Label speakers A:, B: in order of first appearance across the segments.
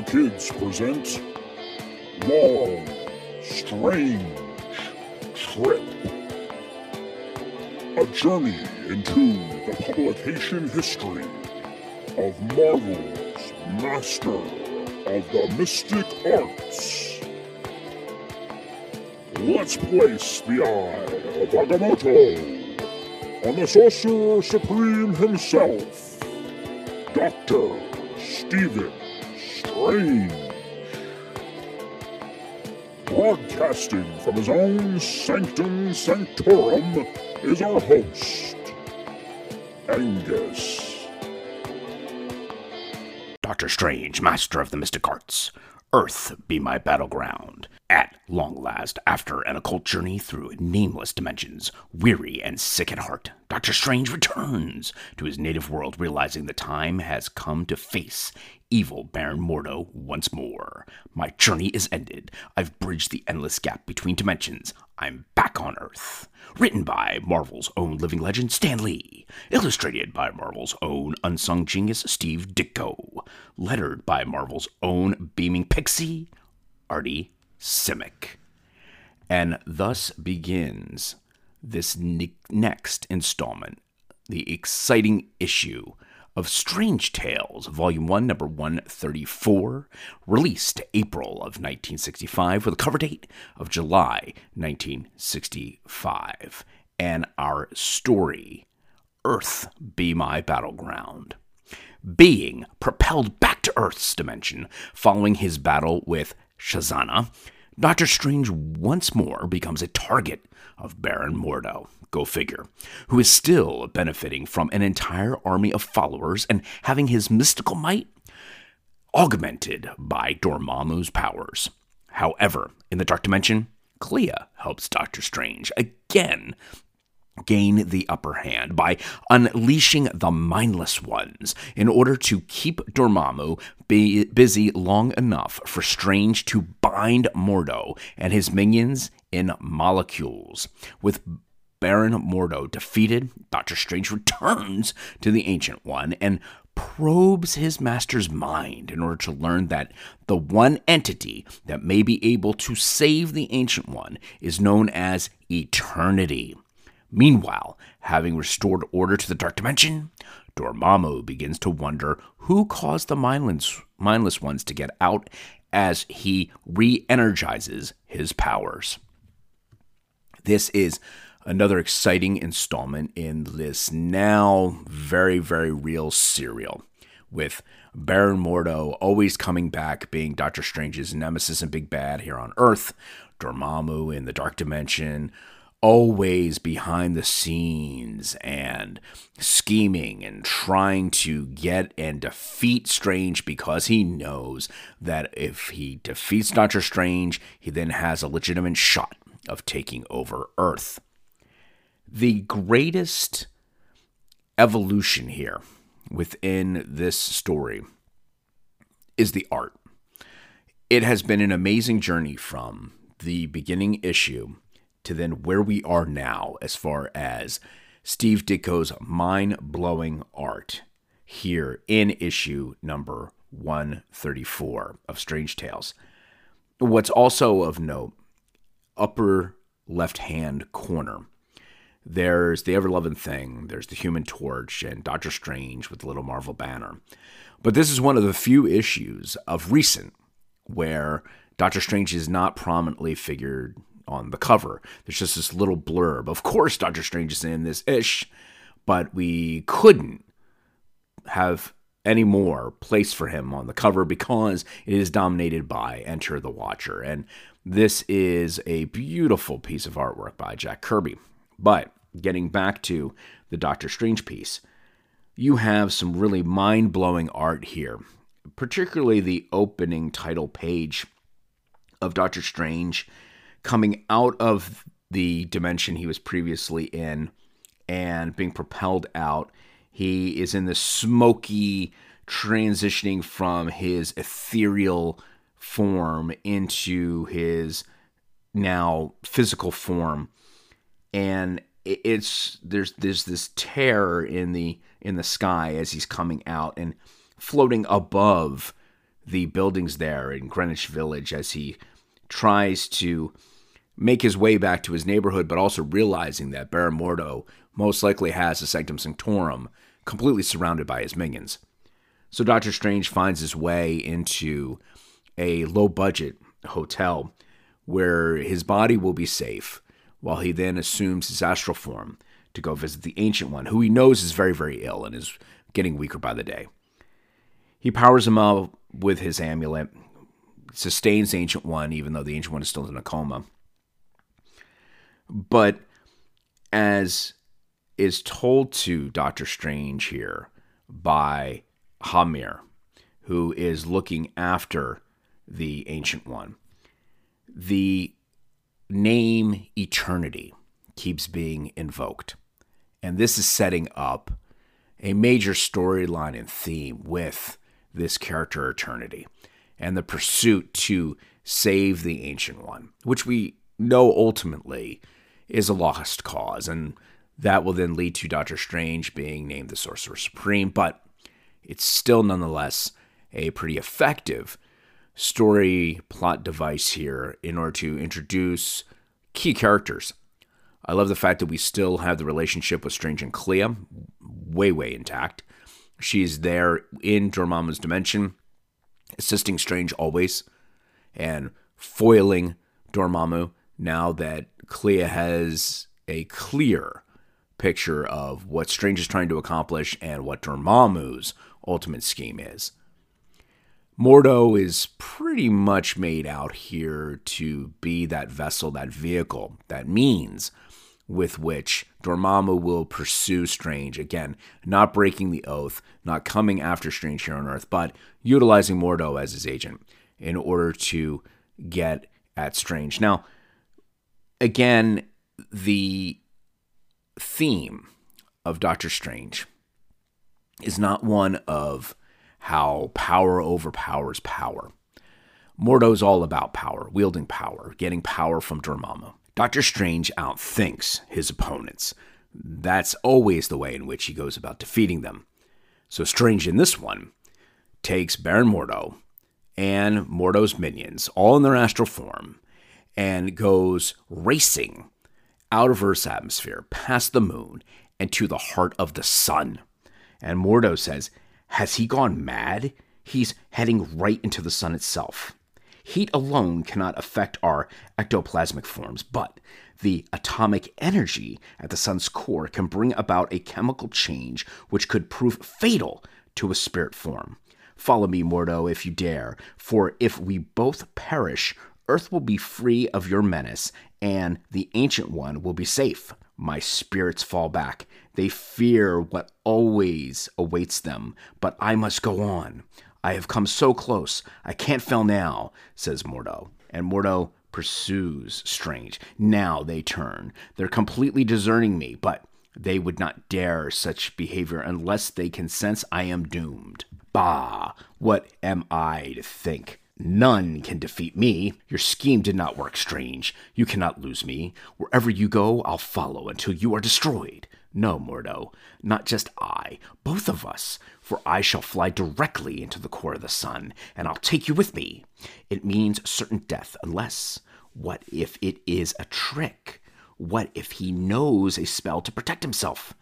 A: the Kids present Long, Strange Trip. A journey into the publication history of Marvel's master of the mystic arts. Let's place the eye of Agamotto on the Sorcerer Supreme himself, Dr. Stephen Strange. Broadcasting from his own sanctum sanctorum is our host, Angus.
B: Doctor Strange, master of the mystic arts, Earth be my battleground. At long last, after an occult journey through nameless dimensions, weary and sick at heart, Doctor Strange returns to his native world, realizing the time has come to face evil Baron Mordo once more. My journey is ended. I've bridged the endless gap between dimensions. I'm back on Earth. Written by Marvel's own living legend Stan Lee. Illustrated by Marvel's own unsung genius Steve Ditko. Lettered by Marvel's own beaming pixie Artie Simek. And thus begins this ne- next installment, the exciting issue of Strange Tales, Volume 1, Number 134, released April of 1965 with a cover date of July 1965. And our story, Earth Be My Battleground. Being propelled back to Earth's dimension following his battle with Shazana, Doctor Strange once more becomes a target of Baron Mordo, go figure, who is still benefiting from an entire army of followers and having his mystical might augmented by Dormammu's powers. However, in the Dark Dimension, Clea helps Doctor Strange again gain the upper hand by unleashing the mindless ones in order to keep Dormammu be busy long enough for Strange to bind Mordo and his minions in molecules. With Baron Mordo defeated, Doctor Strange returns to the Ancient One and probes his master's mind in order to learn that the one entity that may be able to save the Ancient One is known as Eternity. Meanwhile, having restored order to the Dark Dimension, Dormammu begins to wonder who caused the mindless, mindless ones to get out as he re energizes his powers. This is another exciting installment in this now very, very real serial with Baron Mordo always coming back, being Doctor Strange's nemesis and big bad here on Earth, Dormammu in the Dark Dimension, always behind the scenes and scheming and trying to get and defeat Strange because he knows that if he defeats Doctor Strange, he then has a legitimate shot of taking over Earth. The greatest evolution here within this story is the art. It has been an amazing journey from the beginning issue to then where we are now as far as Steve Ditko's mind blowing art here in issue number 134 of Strange Tales. What's also of note, upper left hand corner, there's the ever loving thing, there's the human torch, and Doctor Strange with the little Marvel banner. But this is one of the few issues of recent where Doctor Strange is not prominently figured on the cover. There's just this little blurb. Of course, Doctor Strange is in this ish, but we couldn't have any more place for him on the cover because it is dominated by Enter the Watcher. And this is a beautiful piece of artwork by Jack Kirby. But getting back to the Doctor Strange piece, you have some really mind blowing art here, particularly the opening title page of Doctor Strange coming out of the dimension he was previously in and being propelled out. He is in the smoky, transitioning from his ethereal form into his now physical form. And it's there's there's this terror in the in the sky as he's coming out and floating above the buildings there in Greenwich Village as he tries to make his way back to his neighborhood, but also realizing that Baron Mordo most likely has a Sanctum Sanctorum completely surrounded by his minions. So Doctor Strange finds his way into a low budget hotel where his body will be safe while he then assumes his astral form to go visit the Ancient One, who he knows is very, very ill and is getting weaker by the day. He powers him up with his amulet, sustains the Ancient One, even though the Ancient One is still in a coma. But as is told to Doctor Strange here by Hamir, who is looking after the Ancient One, the name Eternity keeps being invoked. And this is setting up a major storyline and theme with this character Eternity and the pursuit to save the Ancient One, which we know ultimately is a lost cause. And that will then lead to Doctor Strange being named the Sorcerer Supreme. But it's still nonetheless a pretty effective story plot device here in order to introduce key characters. I love the fact that we still have the relationship with Strange and Clea way, way intact. She's there in Dormammu's dimension, assisting Strange always and foiling Dormammu now that Clea has a clear picture of what Strange is trying to accomplish and what Dormammu's ultimate scheme is. Mordo is pretty much made out here to be that vessel, that vehicle, that means with which Dormammu will pursue Strange. Again, not breaking the oath, not coming after Strange here on Earth, but utilizing Mordo as his agent in order to get at Strange. Now, again, the theme of Doctor Strange is not one of how power overpowers power. Mordo's all about power, wielding power, getting power from Dormammu. Doctor Strange outthinks his opponents. That's always the way in which he goes about defeating them. So Strange in this one takes Baron Mordo and Mordo's minions, all in their astral form, and goes racing out of Earth's atmosphere, past the moon, and to the heart of the sun. And Mordo says, Has he gone mad? He's heading right into the sun itself. Heat alone cannot affect our ectoplasmic forms, but the atomic energy at the sun's core can bring about a chemical change which could prove fatal to a spirit form. Follow me, Mordo, if you dare, for if we both perish, Earth will be free of your menace, and the Ancient One will be safe. My spirits fall back. They fear what always awaits them, but I must go on. I have come so close. I can't fail now, says Mordo. And Mordo pursues Strange. Now they turn. They're completely deserting me, but they would not dare such behavior unless they can sense I am doomed. Bah! What am I to think? None can defeat me. Your scheme did not work, Strange. You cannot lose me. Wherever you go, I'll follow until you are destroyed. No, Mordo, not just I, both of us, for I shall fly directly into the core of the sun, and I'll take you with me. It means certain death, unless. What if it is a trick? What if he knows a spell to protect himself?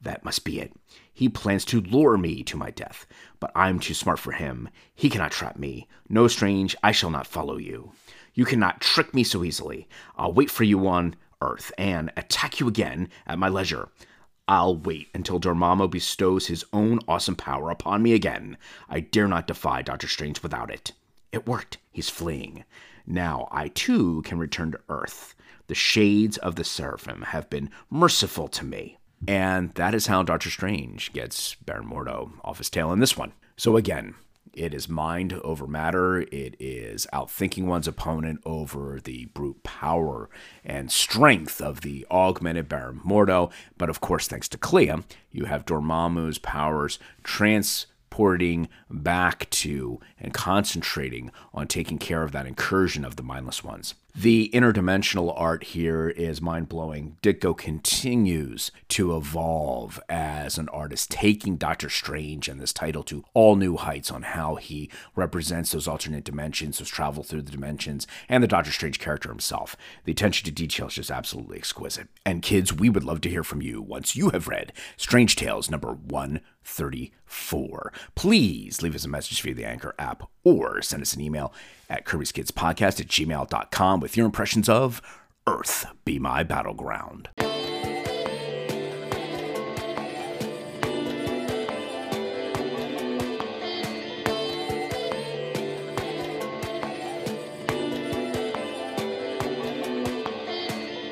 B: That must be it. He plans to lure me to my death, but I'm too smart for him. He cannot trap me. No, strange, I shall not follow you. You cannot trick me so easily. I'll wait for you on Earth and attack you again at my leisure. I'll wait until Dormammu bestows his own awesome power upon me again. I dare not defy Doctor Strange without it. It worked. He's fleeing. Now I too can return to Earth. The shades of the Seraphim have been merciful to me. And that is how Doctor Strange gets Baron Mordo off his tail in this one. So again, it is mind over matter. It is outthinking one's opponent over the brute power and strength of the augmented Baron Mordo. But of course, thanks to Clea, you have Dormammu's powers transporting back to and concentrating on taking care of that incursion of the mindless ones. The interdimensional art here is mind blowing. Ditko continues to evolve as an artist, taking Doctor Strange and this title to all new heights on how he represents those alternate dimensions, those travel through the dimensions, and the Doctor Strange character himself. The attention to detail is just absolutely exquisite. And kids, we would love to hear from you once you have read Strange Tales number 134. Please leave us a message via the Anchor app or send us an email at Kirby's Kids Podcast at gmail.com with your impressions of Earth Be My Battleground.